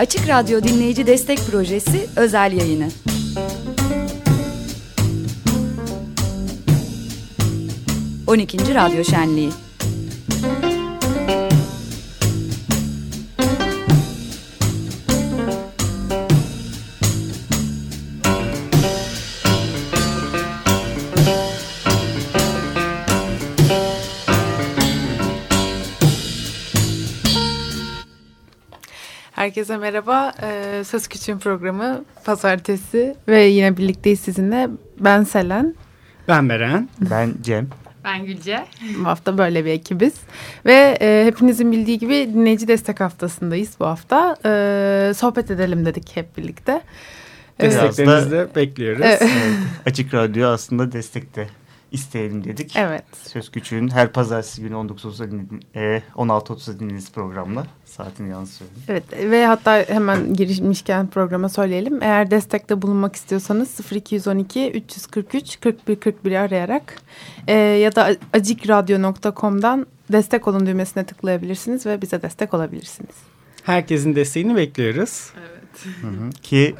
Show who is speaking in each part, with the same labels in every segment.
Speaker 1: Açık Radyo Dinleyici Destek Projesi özel yayını. 12. Radyo Şenliği
Speaker 2: Herkese merhaba. Ee, Söz Küçüğün programı pazartesi ve yine birlikteyiz sizinle. Ben Selen.
Speaker 3: Ben Beren.
Speaker 4: Ben Cem.
Speaker 5: Ben Gülce.
Speaker 2: Bu hafta böyle bir ekibiz. Ve e, hepinizin bildiği gibi dinleyici destek haftasındayız bu hafta. E, sohbet edelim dedik hep birlikte.
Speaker 3: Desteklerinizi de bekliyoruz. Evet.
Speaker 4: Açık Radyo aslında destekte isteyelim dedik.
Speaker 2: Evet.
Speaker 4: Söz Küçüğün her pazartesi günü 19.30'da e, 16.30'da dinlediğiniz programla saatini yanlış söyledim.
Speaker 2: Evet ve hatta hemen girişmişken programa söyleyelim. Eğer destekte bulunmak istiyorsanız 0212 343 41 41 arayarak e, ya da acikradyo.com'dan destek olun düğmesine tıklayabilirsiniz ve bize destek olabilirsiniz.
Speaker 3: Herkesin desteğini bekliyoruz.
Speaker 5: Evet.
Speaker 4: Hı hı. Ki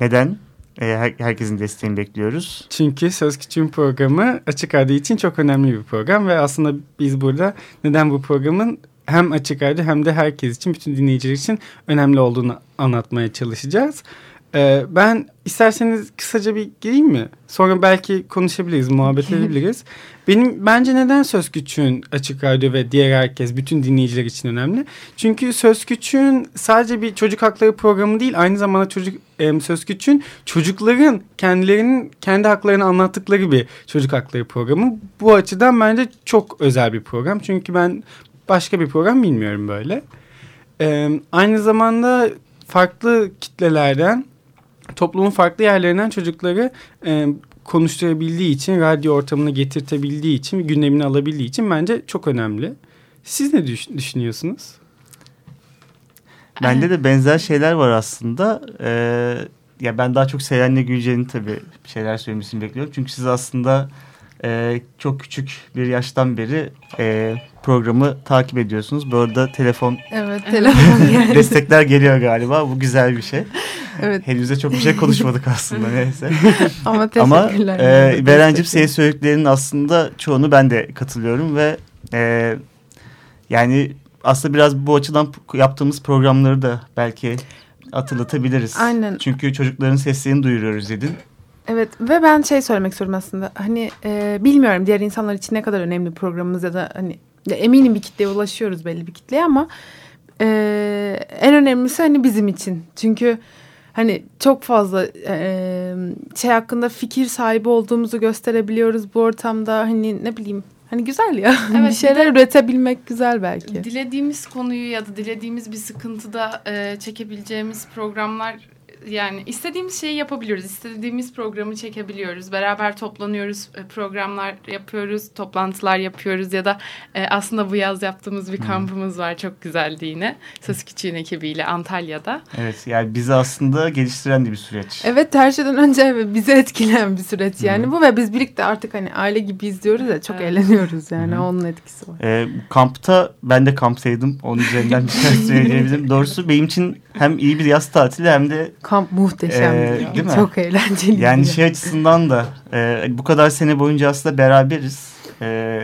Speaker 4: neden? Her, herkesin desteğini bekliyoruz.
Speaker 3: Çünkü Söz Küçüğün programı Açık Radyo için çok önemli bir program ve aslında biz burada neden bu programın hem Açık Radyo hem de herkes için, bütün dinleyiciler için önemli olduğunu anlatmaya çalışacağız. Ee, ben isterseniz kısaca bir gireyim mi? Sonra belki konuşabiliriz, muhabbet edebiliriz. Benim bence neden Söz Küçüğün Açık Radyo ve diğer herkes, bütün dinleyiciler için önemli? Çünkü Söz Küçüğün sadece bir çocuk hakları programı değil, aynı zamanda çocuk e, Söz Küçüğün çocukların kendilerinin kendi haklarını anlattıkları bir çocuk hakları programı. Bu açıdan bence çok özel bir program. Çünkü ben başka bir program bilmiyorum böyle. Ee, aynı zamanda farklı kitlelerden toplumun farklı yerlerinden çocukları e, konuşturabildiği için, radyo ortamına getirtebildiği için, gündemini alabildiği için bence çok önemli. Siz ne düş düşünüyorsunuz?
Speaker 4: Bende de benzer şeyler var aslında. Ee, ya ben daha çok Selen'le Gülce'nin tabii şeyler söylemesini bekliyorum. Çünkü siz aslında e, çok küçük bir yaştan beri e, programı takip ediyorsunuz. Bu arada telefon
Speaker 2: evet telefon
Speaker 4: destekler geliyor galiba. Bu güzel bir şey.
Speaker 2: Evet.
Speaker 4: Henüz de çok bir şey konuşmadık aslında neyse.
Speaker 2: Ama
Speaker 4: teşekkürler. Ama e, Berencim senin söylediklerinin aslında çoğunu ben de katılıyorum ve e, yani aslında biraz bu açıdan yaptığımız programları da belki hatırlatabiliriz.
Speaker 2: Aynen.
Speaker 4: Çünkü çocukların seslerini duyuruyoruz dedin.
Speaker 2: Evet ve ben şey söylemek istiyorum aslında hani e, bilmiyorum diğer insanlar için ne kadar önemli programımız ya da hani ya eminim bir kitleye ulaşıyoruz belli bir kitleye ama e, en önemlisi hani bizim için çünkü hani çok fazla e, şey hakkında fikir sahibi olduğumuzu gösterebiliyoruz bu ortamda hani ne bileyim Hani güzel ya. Evet, bir şeyler de, üretebilmek güzel belki.
Speaker 5: Dilediğimiz konuyu ya da dilediğimiz bir sıkıntıda e, çekebileceğimiz programlar yani istediğimiz şeyi yapabiliyoruz. İstediğimiz programı çekebiliyoruz. Beraber toplanıyoruz, e, programlar yapıyoruz, toplantılar yapıyoruz ya da e, aslında bu yaz yaptığımız bir kampımız var. Çok güzeldi yine. Söz Küçüğün ekibiyle Antalya'da.
Speaker 4: Evet yani bizi aslında geliştiren de bir süreç.
Speaker 2: Evet her şeyden önce bizi etkileyen bir süreç yani Hı. bu ve biz birlikte artık hani aile gibi izliyoruz ya çok evet. eğleniyoruz yani Hı. onun etkisi var.
Speaker 4: E, kampta ben de kamptaydım. Onun üzerinden bir şey söyleyebilirim. Doğrusu benim için hem iyi bir yaz tatili hem de
Speaker 2: kamp muhteşem. Değil mi? Çok eğlenceli.
Speaker 4: Yani şey açısından da e, bu kadar sene boyunca aslında beraberiz. E,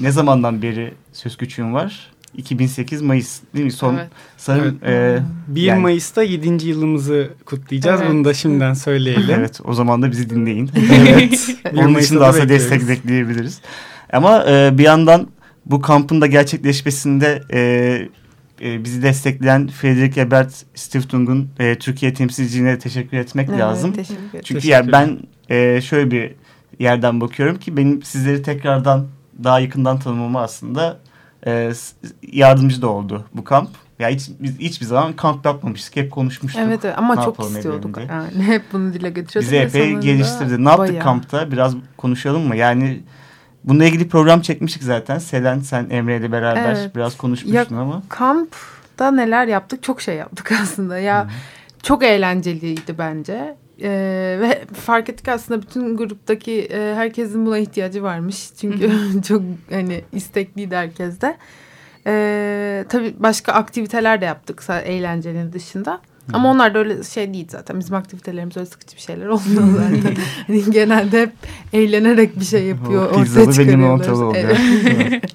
Speaker 4: ne zamandan beri söz küçüğüm var? 2008 Mayıs değil mi? Son evet. sanırım
Speaker 3: evet. e, 1 yani, Mayıs'ta 7. yılımızı kutlayacağız. Evet. Bunu da şimdiden söyleyelim.
Speaker 4: evet, o zaman da bizi dinleyin. evet. Onun için de aslında destek bekleyebiliriz. Ama e, bir yandan bu kampın da gerçekleşmesinde e, e, bizi destekleyen Frederick Ebert Stiftung'un e, Türkiye temsilciliğine teşekkür etmek evet, lazım. Teşekkür Çünkü yani ben e, şöyle bir yerden bakıyorum ki benim sizleri tekrardan daha yakından tanımama aslında e, yardımcı da oldu bu kamp. Ya hiç biz hiçbir zaman kamp yapmamıştık. Hep konuşmuştuk.
Speaker 2: Evet, evet ama ne çok istiyorduk. Yani hep bunu dile getiriyorduk.
Speaker 4: Bizi epey geliştirdi. Ne yaptık bayağı. kampta? Biraz konuşalım mı? Yani Bununla ilgili program çekmiştik zaten. Selen sen Emre ile beraber evet. biraz konuşmuştun ya, ama.
Speaker 2: Kampta neler yaptık? Çok şey yaptık aslında. Ya Hı çok eğlenceliydi bence. Ee, ve fark ettik aslında bütün gruptaki e, herkesin buna ihtiyacı varmış. Çünkü çok hani istekliydi herkes de. Ee, tabii başka aktiviteler de yaptık eğlencenin dışında. Ama onlar da öyle şey değil zaten. Bizim aktivitelerimiz öyle sıkıcı bir şeyler olmuyor zaten. hani genelde hep eğlenerek bir şey yapıyor.
Speaker 4: O
Speaker 2: ortaya çıkarıyorlar. Evet.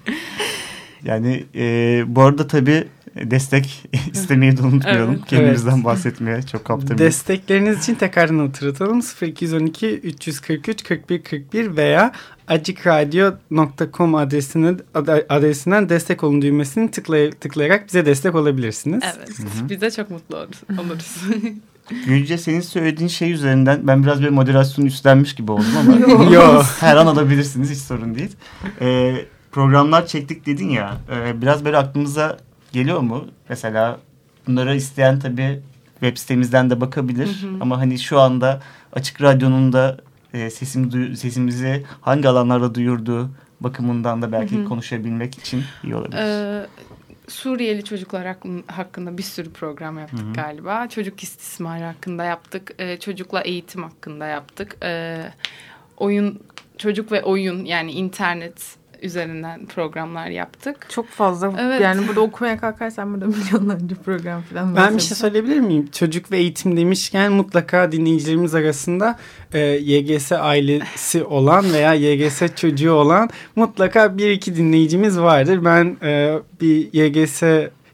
Speaker 4: Yani e, bu arada tabii destek istemeyi de unutmayalım.
Speaker 5: Evet.
Speaker 4: Kendimizden
Speaker 3: Evet.
Speaker 4: bahsetmeye çok kaptırmayalım.
Speaker 3: Destekleriniz için tekrardan hatırlatalım. 0212 343 41 41 veya acikradyo.com adresine, ad- adresinden destek olun düğmesini tıklay tıklayarak bize destek olabilirsiniz.
Speaker 5: Evet. Biz de çok mutlu oluruz. oluruz.
Speaker 4: Gülce senin söylediğin şey üzerinden ben biraz bir moderasyon üstlenmiş gibi oldum ama
Speaker 3: Yo.
Speaker 4: her an alabilirsiniz hiç sorun değil. Ee, programlar çektik dedin ya e, biraz böyle aklımıza geliyor mu? Mesela bunları isteyen tabii web sitemizden de bakabilir ama hani şu anda Açık Radyo'nun da e, sesim, sesimizi hangi alanlarda duyurduğu bakımından da belki konuşabilmek için iyi olabilir.
Speaker 5: Ee, Suriyeli çocuklar hakkın- hakkında bir sürü program yaptık galiba. Çocuk istismarı hakkında yaptık. Ee, çocukla eğitim hakkında yaptık. Ee, oyun, çocuk ve oyun yani internet üzerinden programlar yaptık.
Speaker 2: Çok fazla.
Speaker 5: Evet.
Speaker 2: Yani burada okumaya kalkarsan burada milyonlarca program falan
Speaker 3: Ben bir şey söyleyebilir miyim? Çocuk ve eğitim demişken mutlaka dinleyicilerimiz arasında e, YGS ailesi olan veya YGS çocuğu olan mutlaka bir iki dinleyicimiz vardır. Ben e, bir YGS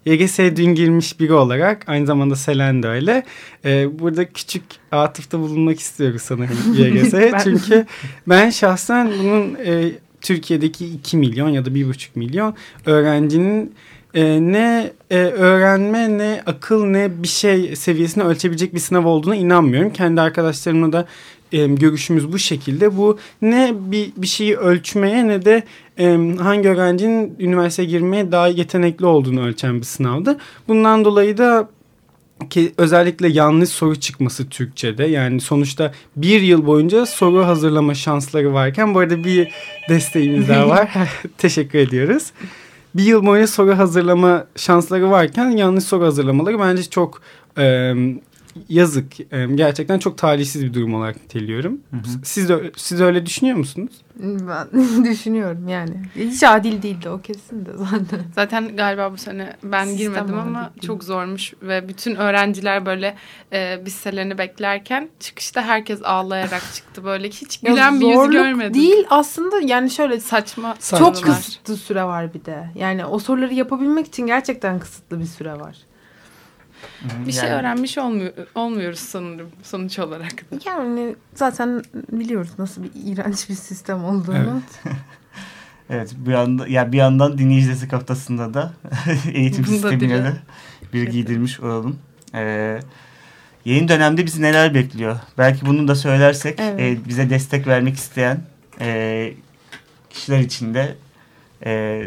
Speaker 3: YGS'ye dün girmiş biri olarak aynı zamanda Selen de öyle. E, burada küçük atıfta bulunmak istiyoruz sanırım YGS'ye.
Speaker 2: Ben-
Speaker 3: Çünkü ben şahsen bunun e, Türkiye'deki 2 milyon ya da 1,5 milyon öğrencinin e, ne e, öğrenme ne akıl ne bir şey seviyesini ölçebilecek bir sınav olduğuna inanmıyorum. Kendi arkadaşlarımla da e, görüşümüz bu şekilde. Bu ne bir, bir şeyi ölçmeye ne de e, hangi öğrencinin üniversiteye girmeye daha yetenekli olduğunu ölçen bir sınavdı. Bundan dolayı da ki özellikle yanlış soru çıkması Türkçe'de yani sonuçta bir yıl boyunca soru hazırlama şansları varken bu arada bir desteğimiz daha var. Teşekkür ediyoruz. Bir yıl boyunca soru hazırlama şansları varken yanlış soru hazırlamaları bence çok e, yazık. E, gerçekten çok talihsiz bir durum olarak niteliyorum. Siz de siz de öyle düşünüyor musunuz?
Speaker 2: Ben düşünüyorum yani. Hiç adil değildi o kesin de zaten.
Speaker 5: Zaten galiba bu sene ben
Speaker 2: Sistem
Speaker 5: girmedim ama
Speaker 2: değil.
Speaker 5: çok zormuş ve bütün öğrenciler böyle e, listelerini beklerken çıkışta herkes ağlayarak çıktı böyle hiç
Speaker 2: Ya
Speaker 5: gülen bir yüz
Speaker 2: zorluk
Speaker 5: görmedim.
Speaker 2: Değil aslında yani şöyle
Speaker 5: Saçma.
Speaker 3: Saçma.
Speaker 2: çok kısıtlı süre var bir de. Yani o soruları yapabilmek için gerçekten kısıtlı bir süre var.
Speaker 5: Bir şey
Speaker 4: Yani-
Speaker 5: öğrenmiş olmuyor, olmuyoruz sanırım sonuç olarak. da.
Speaker 2: Yani zaten biliyoruz nasıl bir iğrenç bir sistem olduğunu.
Speaker 4: Evet bir yanda ya bir yandan dinleyici destek haftasında da eğitim
Speaker 5: Bunu da
Speaker 4: sistemine de bir
Speaker 5: şey
Speaker 4: giydirmiş olalım. Ee, yeni dönemde bizi neler bekliyor? Belki bunu da söylersek
Speaker 2: Evet.
Speaker 4: e, bize destek vermek isteyen e, kişiler için de e,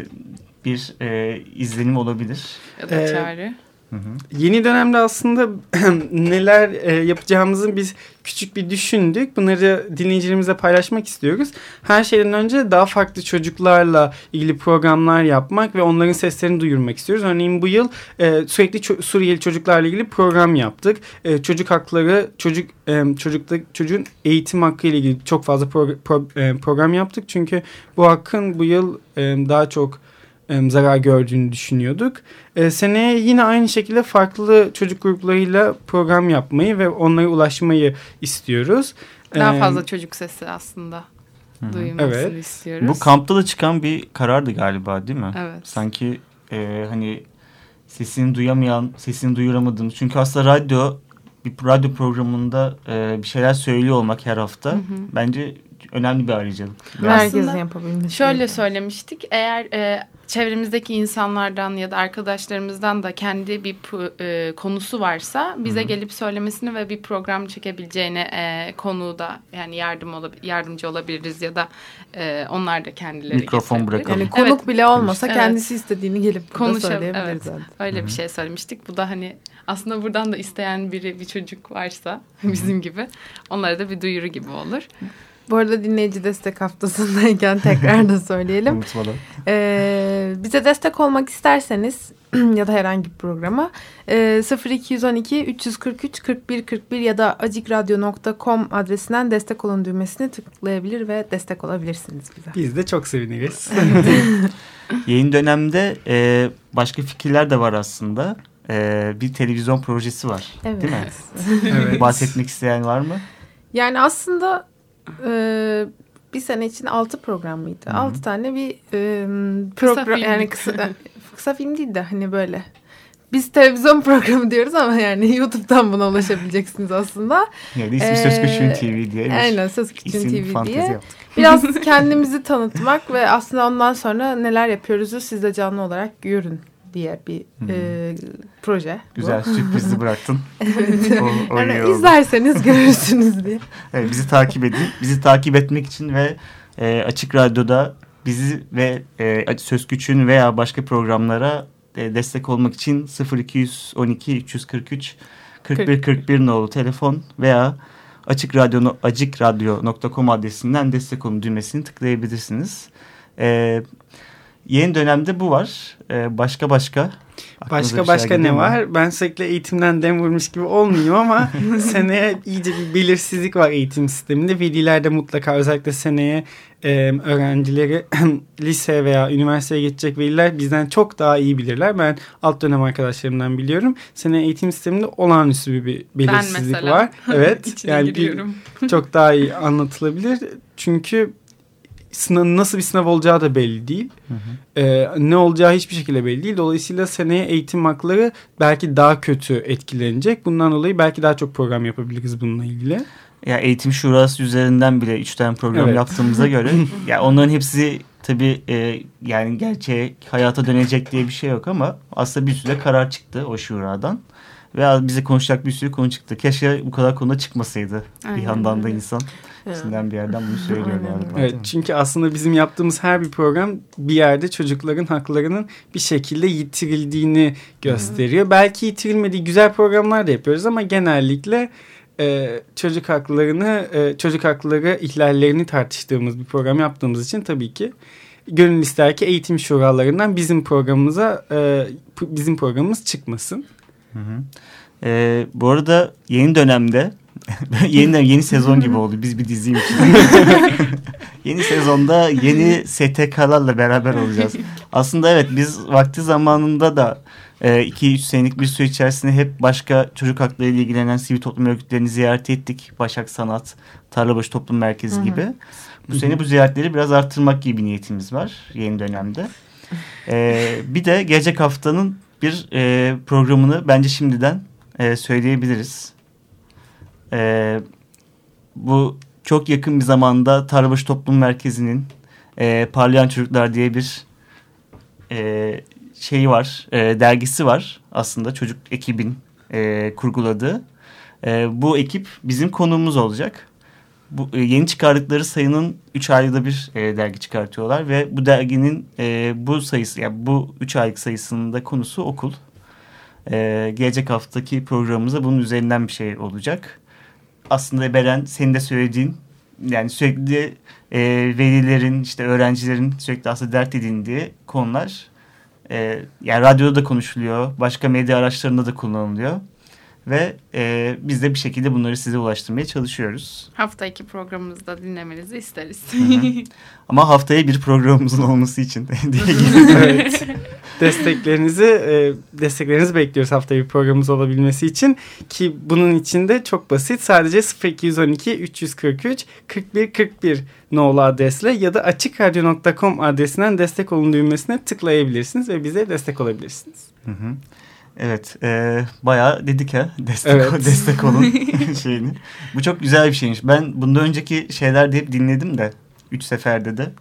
Speaker 4: bir e, izlenim olabilir.
Speaker 5: Ya da
Speaker 3: Ee,
Speaker 5: çağrı.
Speaker 4: Hı.
Speaker 3: Yeni dönemde aslında neler e, yapacağımızı biz küçük bir düşündük. Bunları dinleyicilerimizle paylaşmak istiyoruz. Her şeyden önce daha farklı çocuklarla ilgili programlar yapmak ve onların seslerini duyurmak istiyoruz. Örneğin bu yıl e, sürekli ço- Suriyeli çocuklarla ilgili program yaptık. E, çocuk hakları, çocuk e, çocukta çocuğun eğitim hakkı ile ilgili çok fazla pro- pro- e, program yaptık. Çünkü bu hakkın bu yıl e, daha çok e, zarar gördüğünü düşünüyorduk. E, seneye yine aynı şekilde farklı çocuk gruplarıyla program yapmayı ve onlara ulaşmayı istiyoruz.
Speaker 5: Daha
Speaker 3: E,
Speaker 5: fazla çocuk sesi aslında duyulmasını
Speaker 3: Evet.
Speaker 5: istiyoruz.
Speaker 4: Bu kampta da çıkan bir karardı galiba değil mi?
Speaker 5: Evet.
Speaker 4: Sanki e, hani sesini duyamayan, sesini duyuramadığımız. Çünkü aslında radyo bir radyo programında e, bir şeyler söylüyor olmak her hafta bence önemli bir ayrıcalık.
Speaker 2: Herkesin yapabilmesi.
Speaker 5: Şöyle söylemiştik. Eğer e, çevremizdeki insanlardan ya da arkadaşlarımızdan da kendi bir e, konusu varsa bize gelip söylemesini ve bir program çekebileceğine e, konuda yani yardım olab- yardımcı olabiliriz ya da e, onlar da kendileri
Speaker 4: Mikrofon bırakalım.
Speaker 2: Yani konuk
Speaker 5: Evet.
Speaker 2: bile olmasa
Speaker 5: Evet.
Speaker 2: kendisi istediğini gelip burada
Speaker 5: Konuşab-
Speaker 2: söyleyebilir
Speaker 5: evet.
Speaker 2: zaten.
Speaker 5: Öyle bir şey söylemiştik. Bu da hani aslında buradan da isteyen biri bir çocuk varsa bizim gibi onlara da bir duyuru gibi olur.
Speaker 2: Bu arada dinleyici destek haftasındayken tekrar da söyleyelim.
Speaker 4: Unutmadan.
Speaker 2: Ee, bize destek olmak isterseniz ya da herhangi bir programa e, 0212 343 41 41 ya da acikradyo.com adresinden destek olun düğmesini tıklayabilir ve destek olabilirsiniz bize.
Speaker 3: Biz de çok seviniriz.
Speaker 4: Yeni dönemde e, başka fikirler de var aslında. e, bir televizyon projesi var.
Speaker 2: Evet.
Speaker 4: Değil mi?
Speaker 3: Evet.
Speaker 4: Bahsetmek isteyen var mı?
Speaker 2: Yani aslında e, bir sene için altı program mıydı?
Speaker 4: Hı hı.
Speaker 2: Altı tane bir e,
Speaker 5: Kısa
Speaker 2: program
Speaker 5: film.
Speaker 2: yani kısa kısa film değil de hani böyle. Biz televizyon programı diyoruz ama yani YouTube'dan buna ulaşabileceksiniz aslında.
Speaker 4: Yani ismi
Speaker 2: Ee,
Speaker 4: Söz Küçüğün TV diye
Speaker 2: Aynen Söz Küçüğün TV diye.
Speaker 4: yaptık.
Speaker 2: Biraz kendimizi tanıtmak ve aslında ondan sonra neler yapıyoruzu siz de canlı olarak görün diye bir
Speaker 4: Hı.
Speaker 2: e, proje. bu.
Speaker 4: Güzel sürprizi bıraktın.
Speaker 2: evet.
Speaker 4: O, o
Speaker 2: Yani izlerseniz görürsünüz diye.
Speaker 4: Evet, bizi takip edin. Bizi takip etmek için ve e, Açık Radyo'da bizi ve e, Söz Güç'ün veya başka programlara e, destek olmak için 0212 343 41 41 nolu telefon veya Açık Radyo acikradyo.com adresinden destek olun düğmesini tıklayabilirsiniz. E, yeni dönemde bu var. E, başka başka Aklınıza
Speaker 3: Başka başka ne
Speaker 4: mu?
Speaker 3: var? Ben sürekli eğitimden dem vurmuş gibi olmayayım ama seneye iyice bir belirsizlik var eğitim sisteminde. Velilerde mutlaka özellikle seneye e, öğrencileri lise veya üniversiteye geçecek veliler bizden çok daha iyi bilirler. Ben alt dönem arkadaşlarımdan biliyorum. Seneye eğitim sisteminde olağanüstü bir, bir belirsizlik
Speaker 5: mesela.
Speaker 3: var. Evet. Yani bir, çok daha iyi anlatılabilir. Çünkü sınav, nasıl bir sınav olacağı da belli değil.
Speaker 4: Hı hı.
Speaker 3: Ee, ne olacağı hiçbir şekilde belli değil. Dolayısıyla seneye eğitim hakları belki daha kötü etkilenecek. Bundan dolayı belki daha çok program yapabiliriz bununla ilgili.
Speaker 4: Ya eğitim şurası üzerinden bile üç tane program
Speaker 3: Evet.
Speaker 4: yaptığımıza göre ya onların hepsi tabii e, yani gerçeğe hayata dönecek diye bir şey yok ama aslında bir sürü karar çıktı o şuradan. Ve bize konuşacak bir sürü konu çıktı. Keşke bu kadar konuda çıkmasaydı.
Speaker 5: Aynen
Speaker 4: bir yandan da insan içinden bir yerden bunu söylüyor galiba.
Speaker 3: Evet, çünkü aslında bizim yaptığımız her bir program bir yerde çocukların haklarının bir şekilde yitirildiğini gösteriyor. Belki yitirilmediği güzel programlar da yapıyoruz ama genellikle e, çocuk haklarını, e, çocuk hakları ihlallerini tartıştığımız bir program yaptığımız için tabii ki gönül ister ki eğitim şuralarından bizim programımıza e, bizim programımız çıkmasın.
Speaker 4: Hı hı. E, bu arada yeni dönemde yeni yeni sezon gibi oldu. Biz bir diziymiş. yeni sezonda yeni STK'larla beraber olacağız. Aslında evet biz vakti zamanında da 2-3 senelik bir süre içerisinde hep başka çocuk hakları ile ilgilenen sivil toplum örgütlerini ziyaret ettik. Başak Sanat, Tarlabaşı Toplum Merkezi
Speaker 2: Hı hı.
Speaker 4: gibi. Bu sene bu ziyaretleri biraz arttırmak gibi bir niyetimiz var yeni dönemde. Ee, bir de gelecek haftanın bir e, programını bence şimdiden e, söyleyebiliriz. E, bu çok yakın bir zamanda Tarlabaşı Toplum Merkezi'nin e, Parlayan Çocuklar diye bir e, şeyi var, e, dergisi var aslında çocuk ekibin e, kurguladığı. E, bu ekip bizim konuğumuz olacak. Bu e, yeni çıkardıkları sayının 3 ayda bir e, dergi çıkartıyorlar ve bu derginin e, bu sayısı yani bu 3 aylık sayısının da konusu okul. E, gelecek haftaki programımızda bunun üzerinden bir şey olacak. Aslında Beren senin de söylediğin yani sürekli e, velilerin işte öğrencilerin sürekli aslında dert edindiği konular e, yani radyoda da konuşuluyor başka medya araçlarında da kullanılıyor ve e, biz de bir şekilde bunları size ulaştırmaya çalışıyoruz.
Speaker 5: Hafta iki programımızda dinlemenizi isteriz.
Speaker 4: hı. Ama haftaya bir programımızın olması için diye
Speaker 3: evet. Desteklerinizi e, desteklerinizi bekliyoruz haftaya bir programımız olabilmesi için ki bunun için de çok basit sadece 0212 343 41 41 nolu adresle ya da açıkradyo.com adresinden destek olun düğmesine tıklayabilirsiniz ve bize destek olabilirsiniz.
Speaker 4: Hı hı. Evet, e, bayağı dedik ha destek,
Speaker 3: Evet.
Speaker 4: destek olun şeyini. Bu çok güzel bir şeymiş. Ben bundan önceki şeyler de hep dinledim de üç seferde de.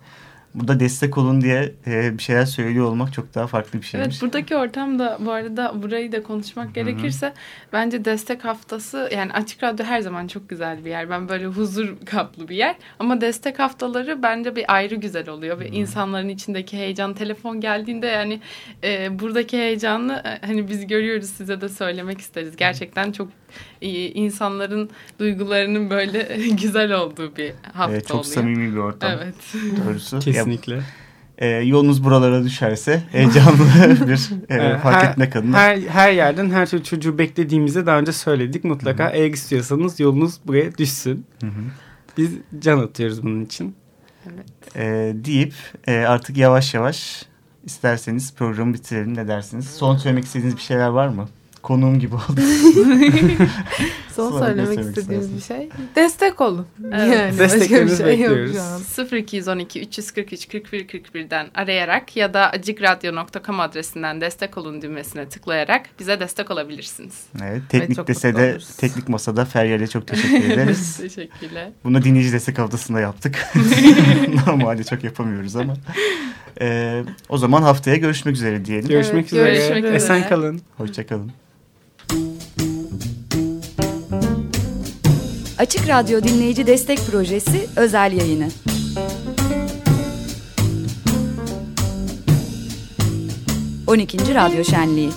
Speaker 4: Burada destek olun diye e, bir şeyler söylüyor olmak çok daha farklı bir şeymiş.
Speaker 5: Evet buradaki ortamda bu arada burayı da konuşmak gerekirse bence destek haftası yani açık radyo her zaman çok güzel bir yer. Ben böyle huzur kaplı bir yer ama destek haftaları bence bir ayrı güzel oluyor ve insanların içindeki heyecan telefon geldiğinde yani e, buradaki heyecanı e, hani biz görüyoruz size de söylemek isteriz. Gerçekten çok insanların duygularının böyle güzel olduğu bir hafta
Speaker 4: E, çok
Speaker 5: oluyor.
Speaker 4: samimi bir ortam
Speaker 5: Evet.
Speaker 4: doğrusu. Ya,
Speaker 3: Kesinlikle.
Speaker 4: e, yolunuz buralara düşerse heyecanlı bir e, fark
Speaker 3: her-
Speaker 4: etmek adına.
Speaker 3: Her, her yerden her türlü çocuğu beklediğimizi daha önce söyledik. Mutlaka eğer istiyorsanız yolunuz buraya düşsün.
Speaker 4: Hı hı.
Speaker 3: Biz can atıyoruz bunun için.
Speaker 5: evet.
Speaker 4: E, deyip e, artık yavaş yavaş isterseniz programı bitirelim ne dersiniz? Son söylemek istediğiniz bir şeyler var mı? Konuğum gibi oldu.
Speaker 2: Son
Speaker 4: Sonra
Speaker 2: söylemek
Speaker 4: göstermek
Speaker 2: istediğimiz bir şey. Destek olun.
Speaker 5: Evet.
Speaker 2: Yani
Speaker 3: Desteklerinizi
Speaker 2: şey
Speaker 3: bekliyoruz.
Speaker 2: şu an.
Speaker 5: 0212 343 41 41'den arayarak ya da acikradyo.com adresinden destek olun düğmesine tıklayarak bize destek olabilirsiniz.
Speaker 4: Evet, teknik
Speaker 2: çok
Speaker 4: dese
Speaker 2: mutlu
Speaker 4: de
Speaker 2: oluruz.
Speaker 4: teknik masada Feryal'e çok teşekkür ederiz.
Speaker 5: Teşekkürler.
Speaker 4: Bunu dinleyici destek haftasında yaptık. Normalde çok yapamıyoruz ama. Ee, o zaman haftaya görüşmek üzere diyelim.
Speaker 3: Görüşmek
Speaker 2: Evet,
Speaker 3: üzere.
Speaker 5: görüşmek üzere.
Speaker 3: Esen kalın.
Speaker 4: Hoşçakalın.
Speaker 1: Açık Radyo Dinleyici Destek Projesi özel yayını. On ikinci Radyo Şenliği.